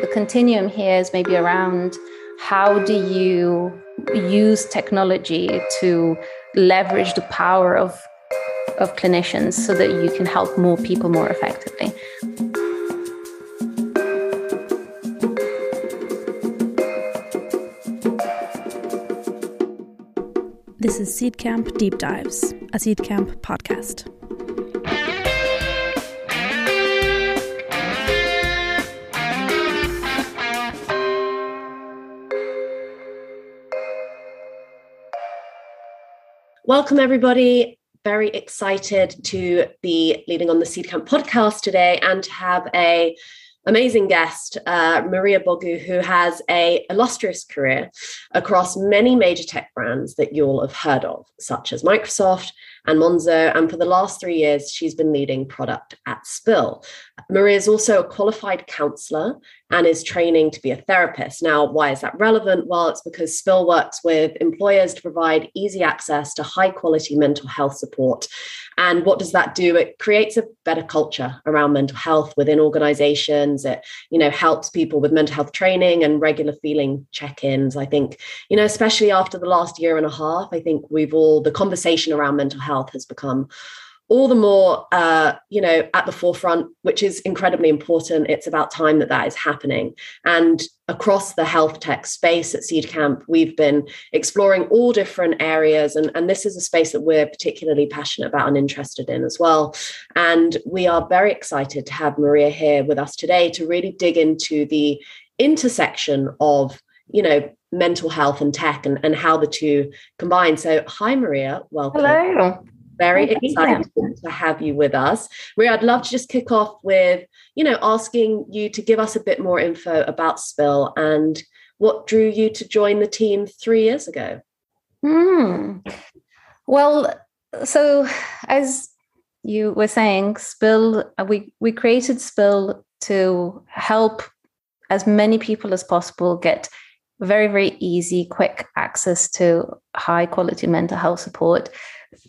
The continuum here is maybe around how do you use technology to leverage the power of of clinicians so that you can help more people more effectively. This is Seedcamp Deep Dives, a Seedcamp podcast. Welcome, everybody. Very excited to be leading on the Seedcamp podcast today and to have a amazing guest, uh, Maria Bogu, who has a illustrious career across many major tech brands that you'll have heard of, such as Microsoft and Monzo. And for the last three years, she's been leading product at Spill. Maria is also a qualified counselor and is training to be a therapist. Now, why is that relevant? Well, it's because Spill works with employers to provide easy access to high quality mental health support. And what does that do? It creates a better culture around mental health within organizations. It, you know, helps people with mental health training and regular feeling check-ins. I think, you know, especially after the last year and a half, I think we've all the conversation around mental health has become all the more uh, you know at the forefront which is incredibly important. It's about time that that is happening. And across the health tech space at seedcamp we've been exploring all different areas. And, and this is a space that we're particularly passionate about and interested in as well. And we are very excited to have maria here with us today to really dig into the intersection of you know mental health and tech and, and how the two combine so hi maria welcome hello very Thank excited you. to have you with us. Maria, I'd love to just kick off with, you know, asking you to give us a bit more info about Spill and what drew you to join the team three years ago. Hmm. Well, so as you were saying, Spill, uh, we, we created Spill to help as many people as possible get very, very easy, quick access to high quality mental health support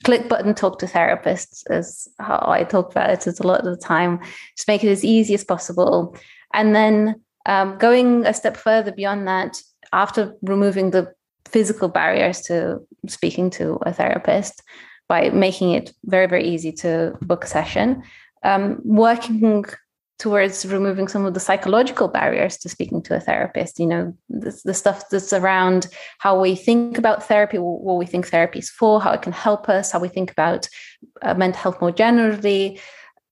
click button talk to therapists is how I talk about it. It's a lot of the time. Just make it as easy as possible. And then um, going a step further beyond that, after removing the physical barriers to speaking to a therapist by making it very, very easy to book a session, um, working towards removing some of the psychological barriers to speaking to a therapist you know the, the stuff that's around how we think about therapy what we think therapy is for how it can help us how we think about uh, mental health more generally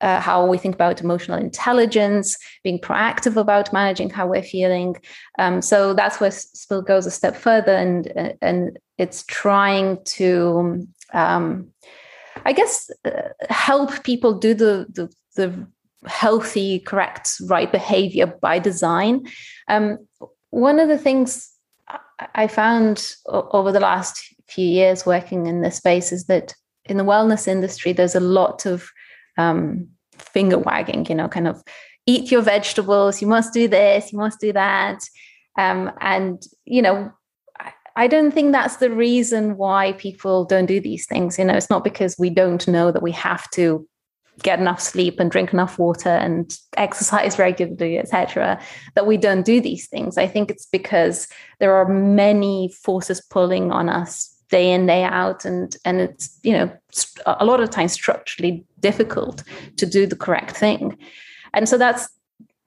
uh, how we think about emotional intelligence, being proactive about managing how we're feeling. Um, so that's where Spill goes a step further, and and it's trying to, um, I guess, uh, help people do the the, the healthy, correct, right behavior by design. Um, one of the things I found over the last few years working in this space is that in the wellness industry, there's a lot of um, finger wagging, you know, kind of eat your vegetables, you must do this, you must do that. Um, and, you know, I don't think that's the reason why people don't do these things. You know, it's not because we don't know that we have to get enough sleep and drink enough water and exercise regularly etc that we don't do these things. I think it's because there are many forces pulling on us day in day out and and it's you know a lot of times structurally difficult to do the correct thing. And so that's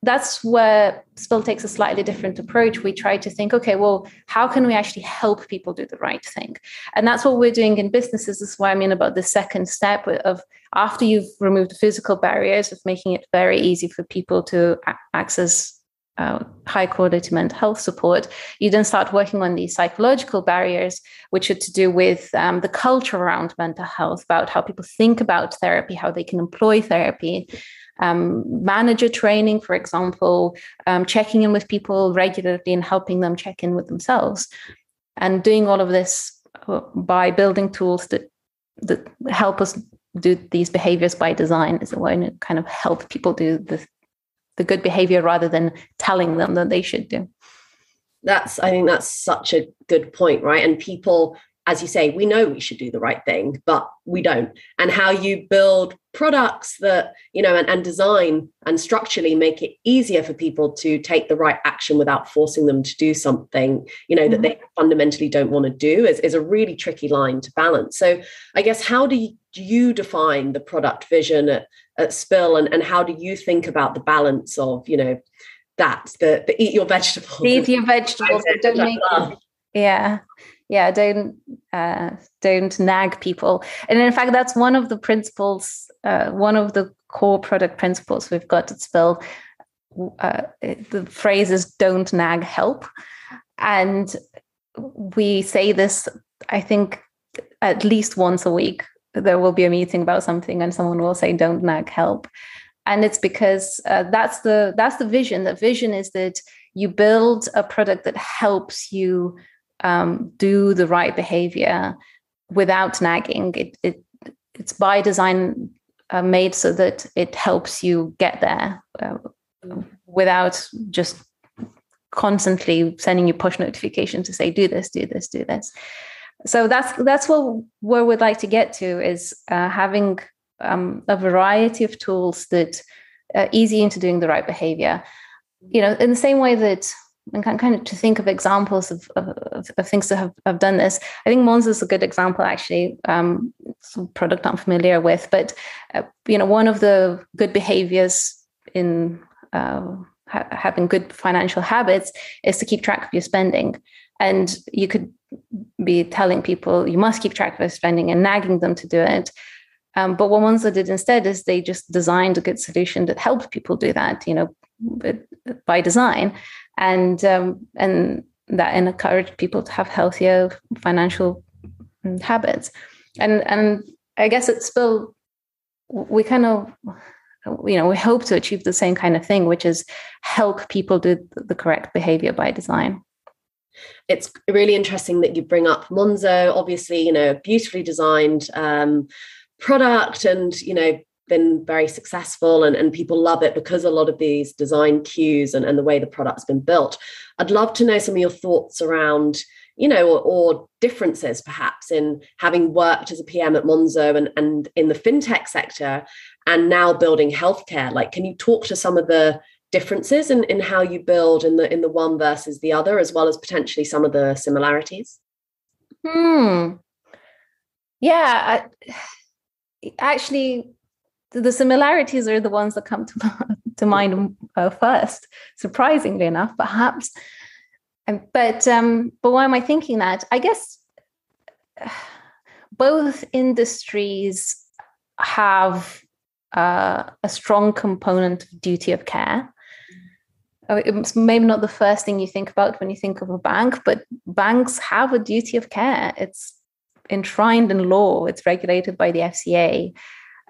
that's where Spill takes a slightly different approach. We try to think, okay, well, how can we actually help people do the right thing? And that's what we're doing in businesses. This is why I mean about the second step of after you've removed the physical barriers of making it very easy for people to access uh, high quality mental health support, you then start working on these psychological barriers, which are to do with um, the culture around mental health, about how people think about therapy, how they can employ therapy um, manager training, for example, um, checking in with people regularly and helping them check in with themselves, and doing all of this uh, by building tools that that help us do these behaviors by design is a way to kind of help people do the the good behavior rather than telling them that they should do. That's I think that's such a good point, right? And people as you say, we know we should do the right thing, but we don't. And how you build products that, you know, and, and design and structurally make it easier for people to take the right action without forcing them to do something, you know, mm-hmm. that they fundamentally don't want to do is, is a really tricky line to balance. So I guess how do you, do you define the product vision at, at Spill and, and how do you think about the balance of, you know, that the, the eat your vegetables eat your vegetables don't make yeah yeah don't uh, don't nag people. And in fact that's one of the principles uh, one of the core product principles we've got at spill. Uh, the phrase is don't nag help. And we say this i think at least once a week. There will be a meeting about something and someone will say don't nag help. And it's because uh, that's the that's the vision. The vision is that you build a product that helps you um, do the right behavior without nagging. It, it it's by design uh, made so that it helps you get there uh, without just constantly sending you push notifications to say do this, do this, do this. So that's that's what where we'd like to get to is uh, having um, a variety of tools that are easy into doing the right behavior. You know, in the same way that and kind of to think of examples of, of, of, things that have, have done this. I think Monzo is a good example, actually. Um, product I'm familiar with, but uh, you know, one of the good behaviors in uh, ha- having good financial habits is to keep track of your spending. And you could be telling people you must keep track of your spending and nagging them to do it. Um, but what Monzo did instead is they just designed a good solution that helped people do that, you know, by design and um, and that encourage people to have healthier financial mm, habits. And and i guess it's still we kind of you know we hope to achieve the same kind of thing which is help people do the correct behavior by design. It's really interesting that you bring up monzo obviously you know beautifully designed um, product and you know been very successful and, and people love it because a lot of these design cues and, and the way the product's been built. I'd love to know some of your thoughts around, you know, or, or differences perhaps in having worked as a PM at Monzo and, and in the fintech sector and now building healthcare. Like, can you talk to some of the differences in, in how you build in the in the one versus the other, as well as potentially some of the similarities? Hmm. Yeah, I, actually, the similarities are the ones that come to, to mind uh, first, surprisingly enough, perhaps. But um, but why am I thinking that? I guess both industries have uh, a strong component of duty of care. It's maybe not the first thing you think about when you think of a bank, but banks have a duty of care. It's enshrined in law. It's regulated by the FCA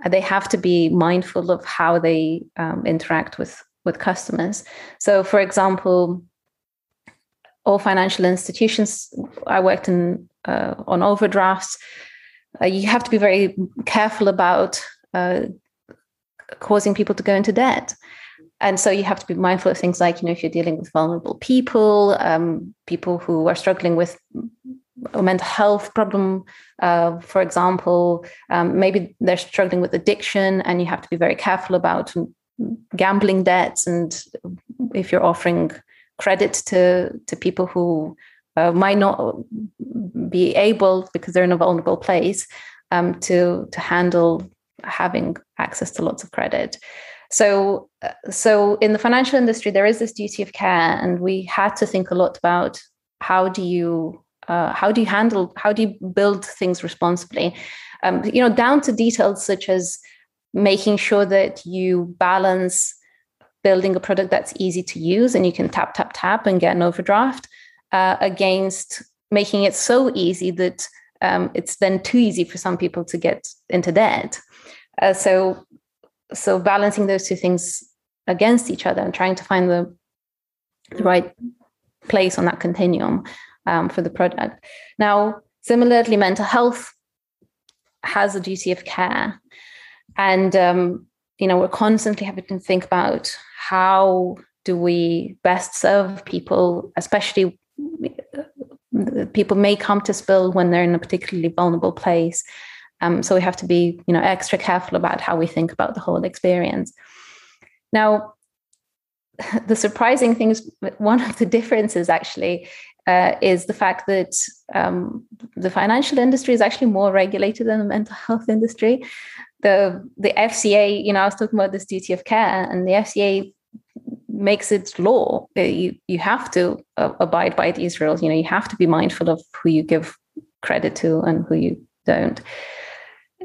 they have to be mindful of how they um, interact with with customers. So, for example, all financial institutions I worked in uh, on overdrafts. Uh, you have to be very careful about uh, causing people to go into debt. And so you have to be mindful of things like, you know, if you're dealing with vulnerable people, um, people who are struggling with a mental health problem, uh, for example, um, maybe they're struggling with addiction, and you have to be very careful about gambling debts. And if you're offering credit to to people who uh, might not be able, because they're in a vulnerable place, um, to to handle having access to lots of credit. So, uh, so in the financial industry, there is this duty of care, and we had to think a lot about how do you uh, how do you handle how do you build things responsibly? Um, you know down to details such as making sure that you balance building a product that's easy to use and you can tap tap tap and get an overdraft uh, against making it so easy that um, it's then too easy for some people to get into debt. Uh, so so balancing those two things against each other and trying to find the, the right place on that continuum um, for the product. Now, similarly, mental health has a duty of care. And, um, you know, we're constantly having to think about how do we best serve people, especially people may come to spill when they're in a particularly vulnerable place. Um, so we have to be, you know, extra careful about how we think about the whole experience. Now, the surprising thing is one of the differences actually uh, is the fact that um, the financial industry is actually more regulated than the mental health industry. The the FCA, you know, I was talking about this duty of care, and the FCA makes it law. You you have to uh, abide by these rules. You know, you have to be mindful of who you give credit to and who you don't.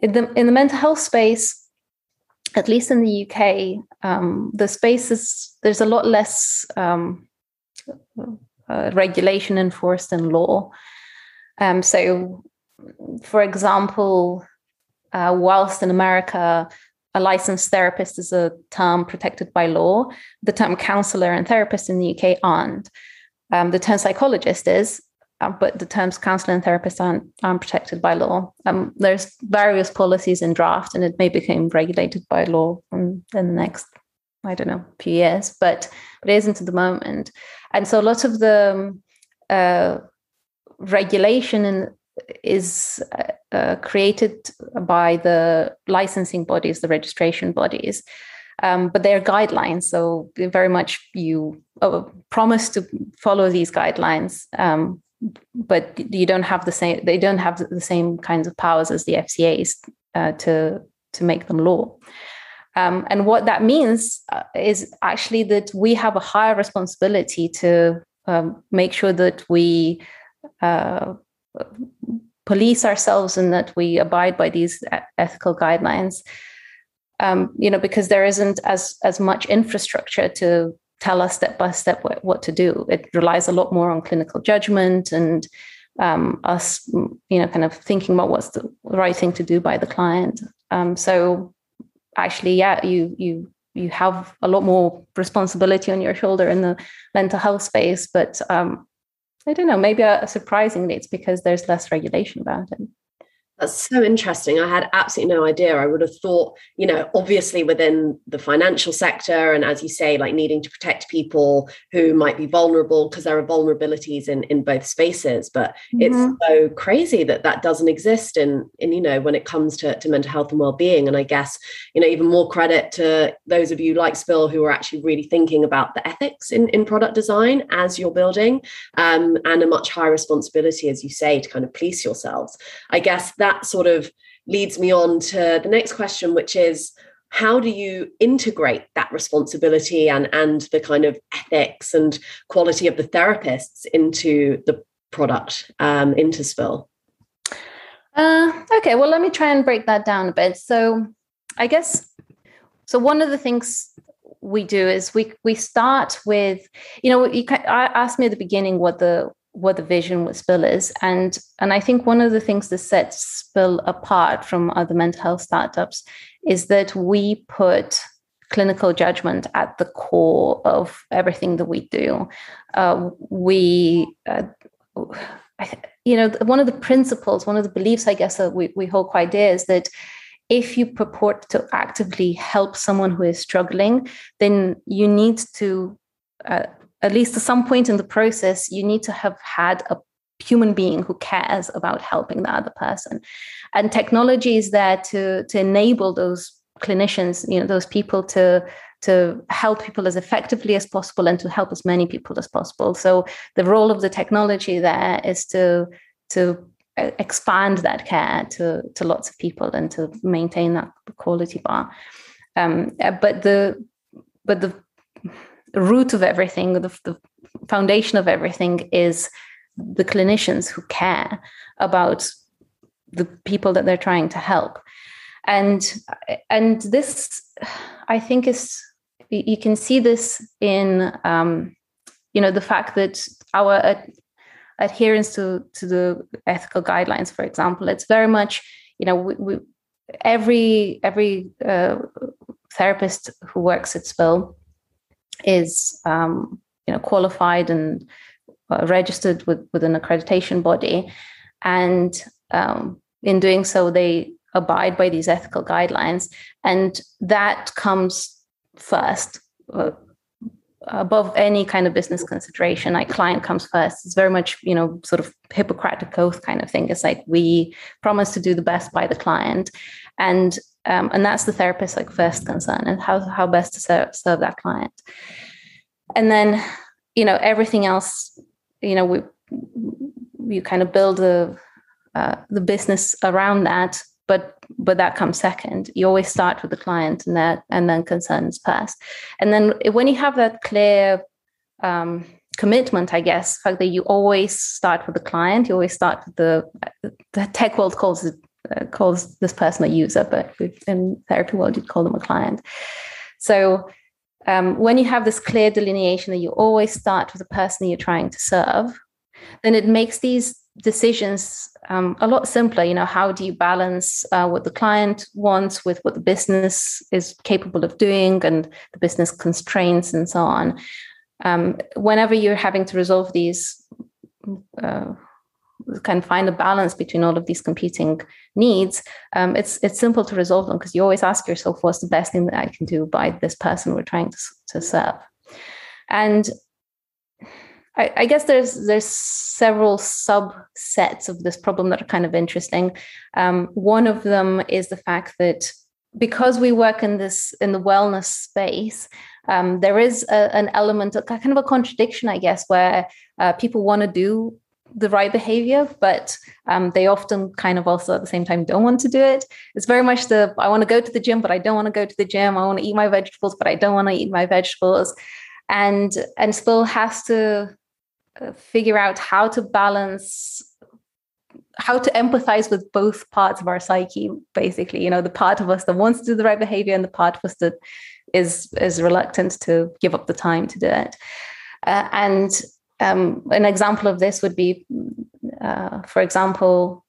In the in the mental health space, at least in the UK, um, the space is there's a lot less um, uh, regulation enforced in law. Um, so, for example, uh, whilst in America a licensed therapist is a term protected by law, the term counselor and therapist in the UK aren't. Um, the term psychologist is, uh, but the terms counselor and therapist aren't, aren't protected by law. Um, there's various policies in draft, and it may become regulated by law in, in the next, I don't know, few years, but, but it isn't at the moment. And so a lot of the uh, regulation in, is uh, uh, created by the licensing bodies, the registration bodies. Um, but they're guidelines, so very much you uh, promise to follow these guidelines, um, but you don't have the same. They don't have the same kinds of powers as the FCA's uh, to to make them law. Um, and what that means uh, is actually that we have a higher responsibility to um, make sure that we uh, police ourselves and that we abide by these ethical guidelines. Um, you know, because there isn't as as much infrastructure to tell us step by step what, what to do. It relies a lot more on clinical judgment and um, us, you know, kind of thinking about what's the right thing to do by the client. Um, so, actually, yeah, you you you have a lot more responsibility on your shoulder in the mental health space, but um, I don't know, maybe uh, surprisingly, it's because there's less regulation about it. That's so interesting. I had absolutely no idea. I would have thought, you know, obviously within the financial sector, and as you say, like needing to protect people who might be vulnerable because there are vulnerabilities in in both spaces. But mm-hmm. it's so crazy that that doesn't exist in in you know when it comes to to mental health and well being. And I guess you know even more credit to those of you like Spill who are actually really thinking about the ethics in in product design as you're building, um, and a much higher responsibility, as you say, to kind of police yourselves. I guess that that sort of leads me on to the next question, which is how do you integrate that responsibility and and the kind of ethics and quality of the therapists into the product um, into Spill? Uh, okay, well, let me try and break that down a bit. So, I guess so. One of the things we do is we we start with you know you asked me at the beginning what the what the vision with Spill is. And, and I think one of the things that sets Spill apart from other mental health startups is that we put clinical judgment at the core of everything that we do. Uh, we, uh, you know, one of the principles, one of the beliefs, I guess, that we, we hold quite dear is that if you purport to actively help someone who is struggling, then you need to uh, at least at some point in the process, you need to have had a human being who cares about helping the other person. And technology is there to, to enable those clinicians, you know, those people to to help people as effectively as possible and to help as many people as possible. So the role of the technology there is to to expand that care to to lots of people and to maintain that quality bar. Um, but the but the root of everything, the, the foundation of everything is the clinicians who care about the people that they're trying to help. And and this i think is you can see this in um, you know the fact that our ad- adherence to to the ethical guidelines for example it's very much you know we, we every every uh, therapist who works at spill is um, you know qualified and uh, registered with, with an accreditation body, and um, in doing so, they abide by these ethical guidelines, and that comes first. Uh, above any kind of business consideration. Like client comes first. It's very much you know sort of hippocratic oath kind of thing. It's like we promise to do the best by the client. And um, and that's the therapist like first concern and how how best to serve, serve that client. And then you know everything else you know we you kind of build a uh, the business around that but but that comes second. You always start with the client and that and then concerns first and then when you have that clear um, commitment i guess fact that you always start with the client you always start with the the tech world calls it calls this person a user but in therapy world you'd call them a client so um, when you have this clear delineation that you always start with the person you're trying to serve then it makes these decisions um, a lot simpler. You know, how do you balance uh, what the client wants with what the business is capable of doing and the business constraints and so on? Um, whenever you're having to resolve these, uh, of find a balance between all of these competing needs, um, it's it's simple to resolve them because you always ask yourself, what's the best thing that I can do by this person we're trying to, to serve? And I, I, guess there's there's several subsets of this problem that are kind of interesting. Um, one of them is the fact that because we work in this in the wellness space, um, there is a, an element of kind of a contradiction, I guess, where uh, people want to do the right behavior, but um, they often kind of also at the same time don't want to do it. It's very much the I want to go to the gym, but I don't want to go to the gym. I want to eat my vegetables, but I don't want to eat my vegetables. And and Spill has to figure out how to balance how to empathize with both parts of our psyche basically you know the part of us that wants to do the right behavior and the part of us that is is reluctant to give up the time to do it uh, and um, an example of this would be uh, for example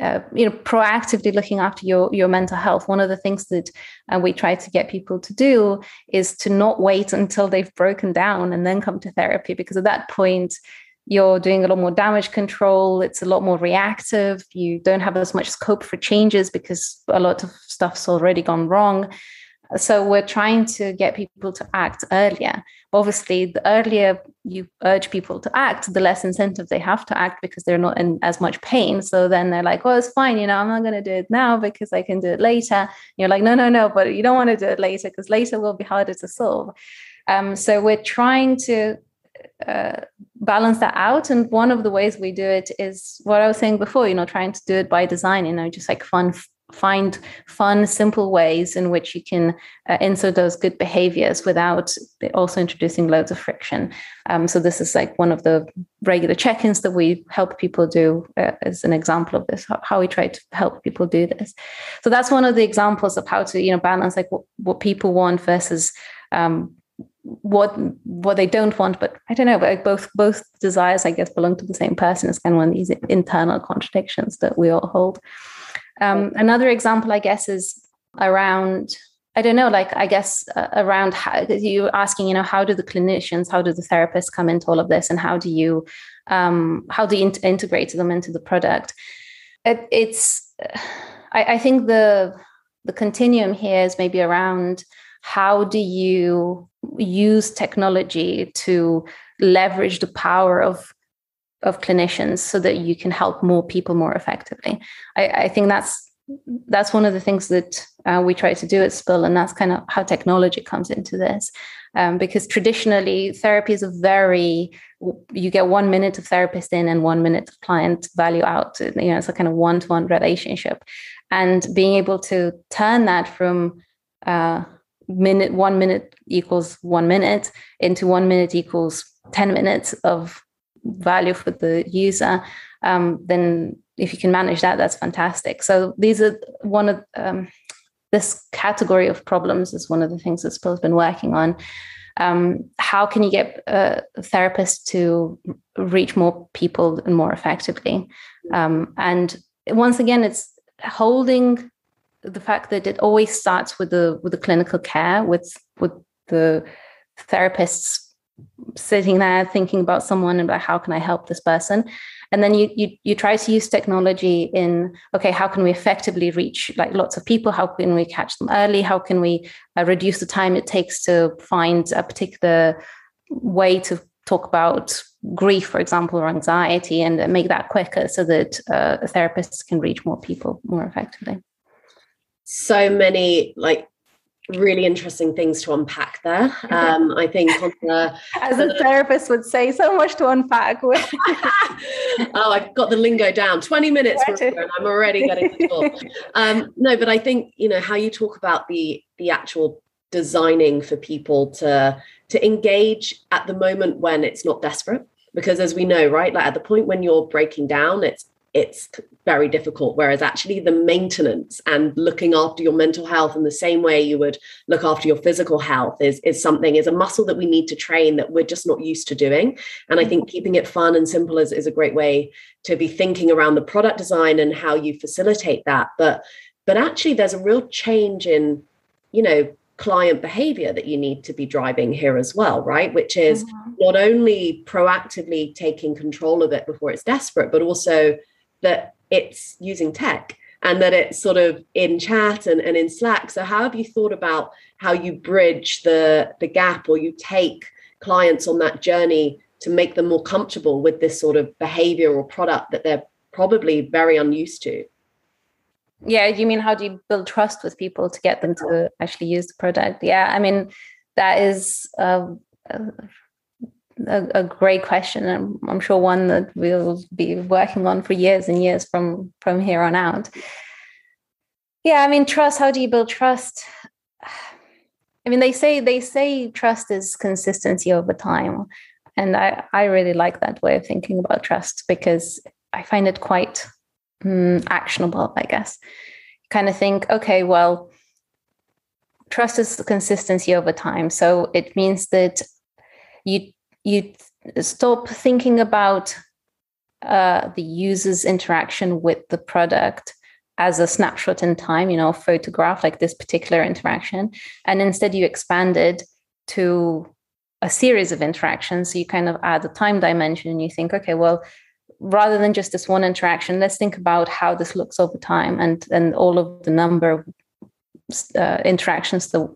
uh, you know proactively looking after your your mental health. One of the things that uh, we try to get people to do is to not wait until they've broken down and then come to therapy because at that point you're doing a lot more damage control it's a lot more reactive you don't have as much scope for changes because a lot of stuff's already gone wrong so we're trying to get people to act earlier. Obviously, the earlier you urge people to act, the less incentive they have to act because they're not in as much pain. So then they're like, well, it's fine, you know, I'm not going to do it now because I can do it later. And you're like, no, no, no, but you don't want to do it later because later will be harder to solve. Um, so we're trying to uh, balance that out. And one of the ways we do it is what I was saying before, you know, trying to do it by design, you know, just like fun find fun, simple ways in which you can uh, insert those good behaviors without also introducing loads of friction. Um, so this is like one of the regular check-ins that we help people do uh, as an example of this, how we try to help people do this. So that's one of the examples of how to, you know, balance like what, what people want versus um, what what they don't want but i don't know but both both desires i guess belong to the same person it's kind of one of these internal contradictions that we all hold um, another example, I guess, is around I don't know, like I guess uh, around how you asking, you know, how do the clinicians, how do the therapists come into all of this, and how do you, um, how do you in- integrate them into the product? It, it's, I, I think the the continuum here is maybe around how do you use technology to leverage the power of of clinicians so that you can help more people more effectively. I, I think that's that's one of the things that uh, we try to do at Spill, and that's kind of how technology comes into this. Um, because traditionally, therapy is a very you get one minute of therapist in and one minute of client value out. You know, it's a kind of one to one relationship, and being able to turn that from uh, minute one minute equals one minute into one minute equals ten minutes of value for the user, um, then if you can manage that, that's fantastic. So these are one of um, this category of problems is one of the things that Spill's been working on. Um, how can you get a therapists to reach more people and more effectively? Um, and once again, it's holding the fact that it always starts with the with the clinical care, with with the therapists sitting there thinking about someone and about how can I help this person. and then you you you try to use technology in okay how can we effectively reach like lots of people? How can we catch them early? How can we uh, reduce the time it takes to find a particular way to talk about grief for example or anxiety and make that quicker so that uh, therapists can reach more people more effectively? So many like really interesting things to unpack there. Um, I think the, as a therapist would say, so much to unpack. oh, I've got the lingo down. Twenty minutes, and I'm already getting the talk. Um, no, but I think you know how you talk about the the actual designing for people to to engage at the moment when it's not desperate because as we know right like at the point when you're breaking down it's it's very difficult. Whereas actually, the maintenance and looking after your mental health in the same way you would look after your physical health is, is something, is a muscle that we need to train that we're just not used to doing. And I think mm-hmm. keeping it fun and simple is, is a great way to be thinking around the product design and how you facilitate that. But but actually, there's a real change in, you know, client behavior that you need to be driving here as well, right? Which is mm-hmm. not only proactively taking control of it before it's desperate, but also that it's using tech and that it's sort of in chat and, and in Slack. So how have you thought about how you bridge the the gap or you take clients on that journey to make them more comfortable with this sort of behavior or product that they're probably very unused to? Yeah, you mean how do you build trust with people to get them to actually use the product? Yeah, I mean that is a, a, a, great question. I'm, I'm sure one that we'll be working on for years and years from from here on out. Yeah, I mean, trust. How do you build trust? I mean, they say they say trust is consistency over time, and I I really like that way of thinking about trust because I find it quite mm, actionable. I guess, kind of think, okay, well, trust is consistency over time, so it means that you you stop thinking about uh, the user's interaction with the product as a snapshot in time, you know, photograph like this particular interaction, and instead you expand it to a series of interactions. So you kind of add a time dimension and you think, okay, well, rather than just this one interaction, let's think about how this looks over time and and all of the number uh, interactions that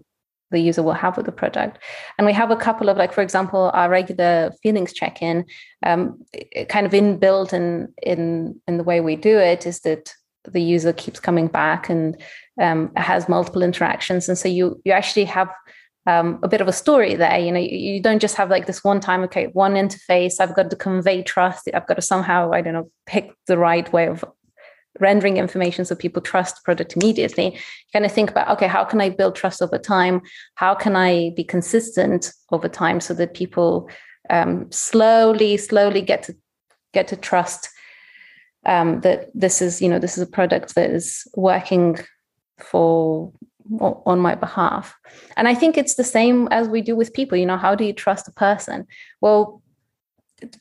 the user will have with the product. And we have a couple of like, for example, our regular feelings check-in, um, kind of inbuilt in in in the way we do it is that the user keeps coming back and um, has multiple interactions, and so you you actually have um, a bit of a story there. You know, you, you, don't just have like this one time, okay, one interface. I've got to convey trust. I've got to somehow, I don't know, pick the right way of rendering information so people trust the product immediately you kind of think about okay how can i build trust over time? How can i be consistent over time so that people um, slowly slowly get to get to trust um, that this is you know this is a product that is working for on my behalf? And i think it's the same as we do with people you know how do you trust a person? Well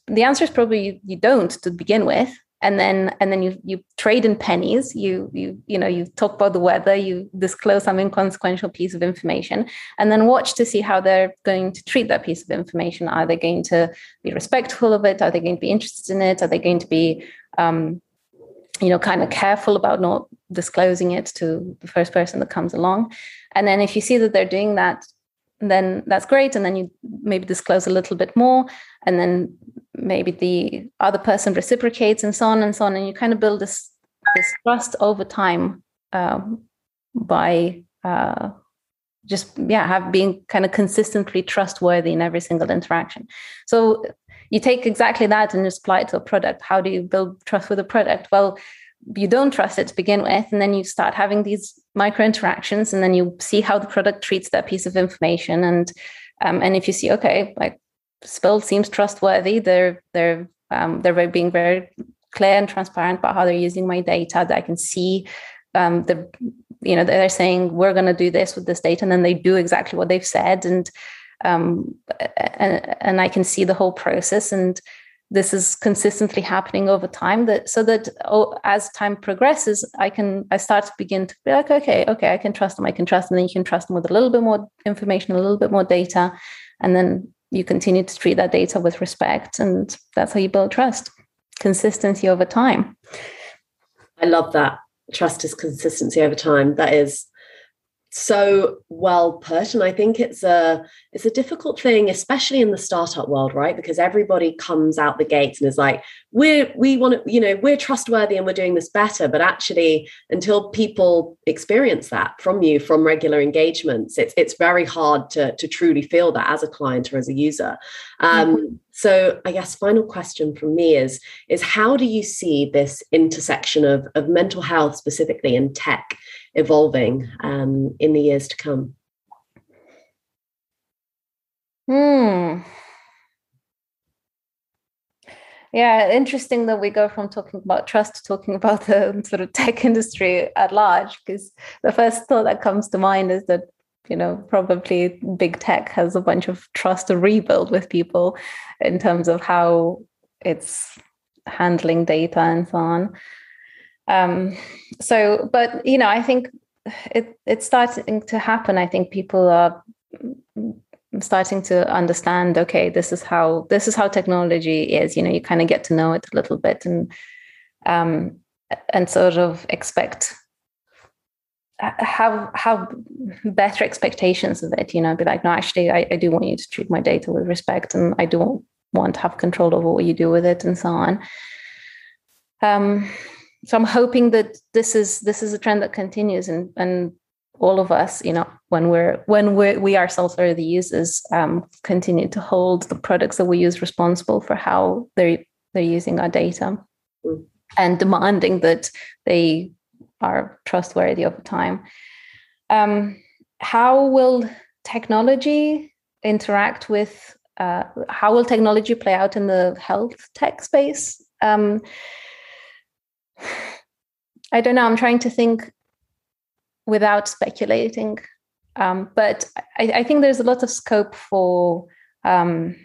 the answer is probably you, you don't to begin with and then and then you you trade in pennies. You you you know you talk about the weather. You disclose some inconsequential piece of information and then watch to see how they're going to treat that piece of information. Are they going to be respectful of it? Are they going to be interested in it? Are they going to be um, you know kind of careful about not disclosing it to the first person that comes along? And then if you see that they're doing that then that's great. And then you maybe disclose a little bit more. And then maybe the other person reciprocates and so on and so on and you kind of build this this trust over time um, by uh, just yeah have being kind of consistently trustworthy in every single interaction. So you take exactly that and just apply it to a product. How do you build trust with a product? Well you don't trust it to begin with and then you start having these micro interactions and then you see how the product treats that piece of information and um, and if you see okay like Spill seems trustworthy. They're they're um, they're being very clear and transparent about how they're using my data. That I can see um, the you know they're saying we're going to do this with this data, and then they do exactly what they've said, and um, and, and I can see the whole process and this is consistently happening over time that so that oh, as time progresses i can i start to begin to be like okay okay i can trust them i can trust them and then you can trust them with a little bit more information a little bit more data and then you continue to treat that data with respect and that's how you build trust consistency over time. I love that. Trust is consistency over time. That is so well put and i think it's a it's a difficult thing especially in the startup world right? Because everybody comes out the gates and is like we're we want to you know we're trustworthy and we're doing this better. But actually until people experience that from you from regular engagements it's it's very hard to to truly feel that as a client or as a user. Um, mm-hmm. so i guess final question from me is is how do you see this intersection of of mental health specifically in tech evolving um, in the years to come? Hmm. Yeah, interesting that we go from talking about trust to talking about the sort of tech industry at large, because the first thought that comes to mind is that, you know, probably big tech has a bunch of trust to rebuild with people in terms of how it's handling data and so on. Um, so, but you know, I think it it's starting to happen. I think people are starting to understand. Okay, this is how this is how technology is. You know, you kind of get to know it a little bit and um, and sort of expect have have better expectations of it. You know, be like, no, actually, I, I do want you to treat my data with respect, and I do want to have control over what you do with it, and so on. Um, so i'm hoping that this is this is a trend that continues and and all of us you know when we're when we're, we ourselves are the users um, continue to hold the products that we use responsible for how they're they're using our data mm. and demanding that they are trustworthy over time um, how will technology interact with uh, how will technology play out in the health tech space um, I don't know. I'm trying to think without speculating. Um, but I, I, think there's a lot of scope for um,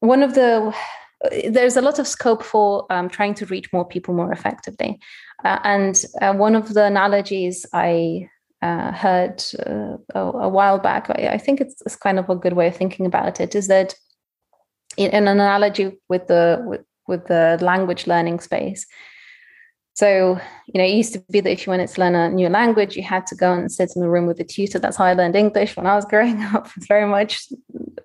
one of the there's a lot of scope for um, trying to reach more people more effectively. Uh, and uh, one of the analogies I uh, heard uh, a, a, while back, I, I think it's, it's, kind of a good way of thinking about it, is that in, in an analogy with the with, with the language learning space. So, you know, it used to be that if you wanted to learn a new language, you had to go and sit in the room with a tutor. That's how I learned English when I was growing up. It's very much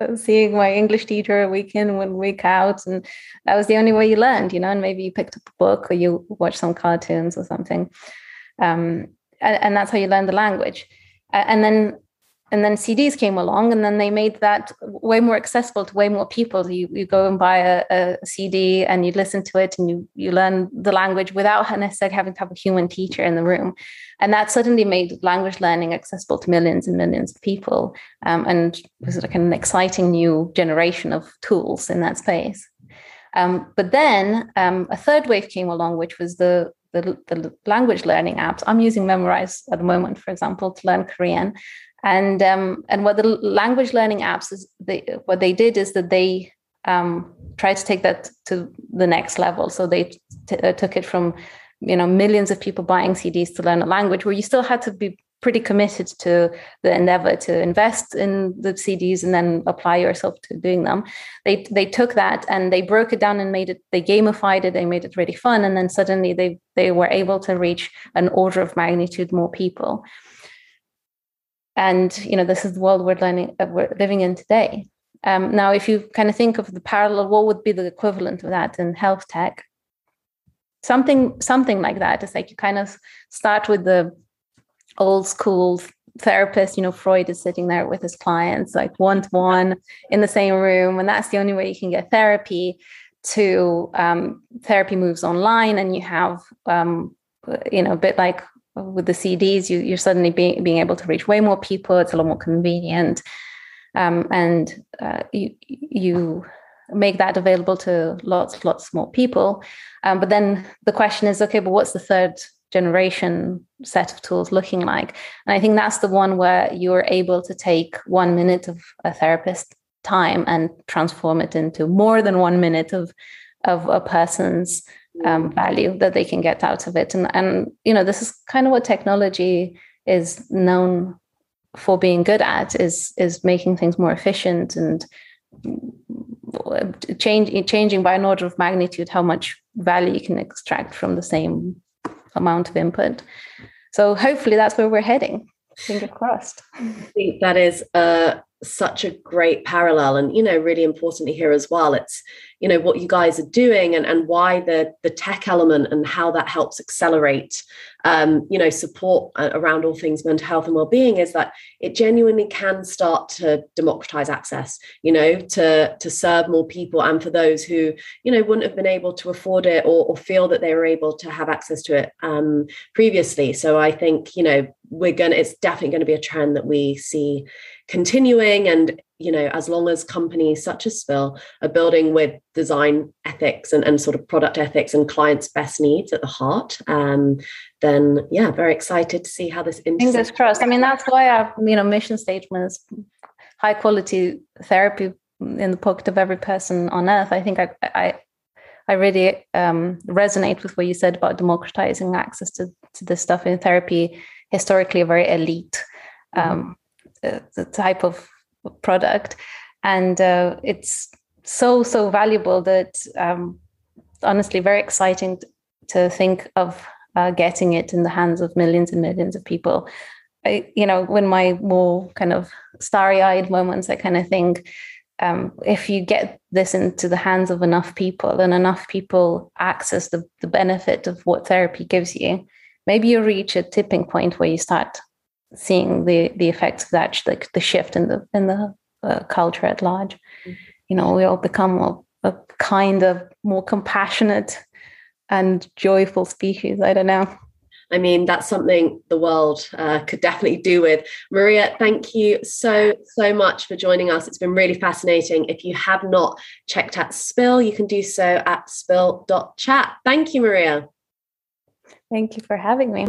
uh, seeing my English teacher a week in and week out. And that was the only way you learned, you know, and maybe you picked up a book or you watched some cartoons or something. Um, and, and that's how you learn the language. And then and then CDs came along, and then they made that way more accessible to way more people. You you go and buy a, a CD and you listen to it, and you you learn the language without necessarily having to have a human teacher in the room, and that suddenly made language learning accessible to millions and millions of people, um, and was like an exciting new generation of tools in that space. Um, but then um, a third wave came along, which was the, the, the language learning apps. I'm using Memrise at the moment, for example, to learn Korean and um, and what the language learning apps is they what they did is that they um, tried to take that to the next level. So they t- uh, took it from you know millions of people buying cds to learn a language where you still had to be pretty committed to the endeavor to invest in the cds and then apply yourself to doing them. They they took that and they broke it down and made it they gamified it they made it really fun. And then suddenly they they were able to reach an order of magnitude more people and you know this is the world we're learning uh, we're living in today. Um, now if you kind of think of the parallel what would be the equivalent of that in health tech? Something something like that. It's like you kind of start with the old school therapist you know freud is sitting there with his clients like one to one in the same room and that's the only way you can get therapy to um, therapy moves online and you have um, you know a bit like with the CDs, you, you're suddenly being, being able to reach way more people. It's a lot more convenient. Um, and uh, you, you make that available to lots, lots more people. Um, but then the question is, okay, but what's the third generation set of tools looking like? And I think that's the one where you're able to take one minute of a therapist time and transform it into more than one minute of of a person's um, value that they can get out of it. And, and, you know, this is kind of what technology is known for being good at is, is making things more efficient and change, changing by an order of magnitude how much value you can extract from the same amount of input. So hopefully that's where we're heading. Finger crossed. I think that is uh, such a great parallel, and you know, really importantly here as well. It's you know what you guys are doing and, and why the the tech element and how that helps accelerate um, you know support uh, around all things mental health and well-being is that it genuinely can start to democratize access you know to to serve more people and for those who you know wouldn't have been able to afford it or, or feel that they were able to have access to it um, previously. So i think you know we're gonna it's definitely going to be a trend that we see continuing and you know as long as companies such as spill are building with design ethics and, and sort of product ethics and clients best needs at the heart um, then yeah very excited to see how this fingers crossed i mean that's why our you know mission statement is high quality therapy in the pocket of every person on earth i think i i I really um, resonate with what you said about democratizing access to, to this stuff in therapy. Historically, a very elite um, mm-hmm. the type of product. And uh, it's so so valuable that um, honestly very exciting to think of uh, getting it in the hands of millions and millions of people. I, you know when my more kind of starry-eyed moments i kind of think um, if you get this into the hands of enough people and enough people access the, the benefit of what therapy gives you maybe you reach a tipping point where you start seeing the the effects of that like the shift in the in the uh, culture at large mm-hmm. you know we all become a, a kind of more compassionate and joyful species i don't know I mean, that's something the world uh, could definitely do with. Maria, thank you so, so much for joining us. It's been really fascinating. If you have not checked out Spill, you can do so at spill.chat. Thank you, Maria. Thank you for having me.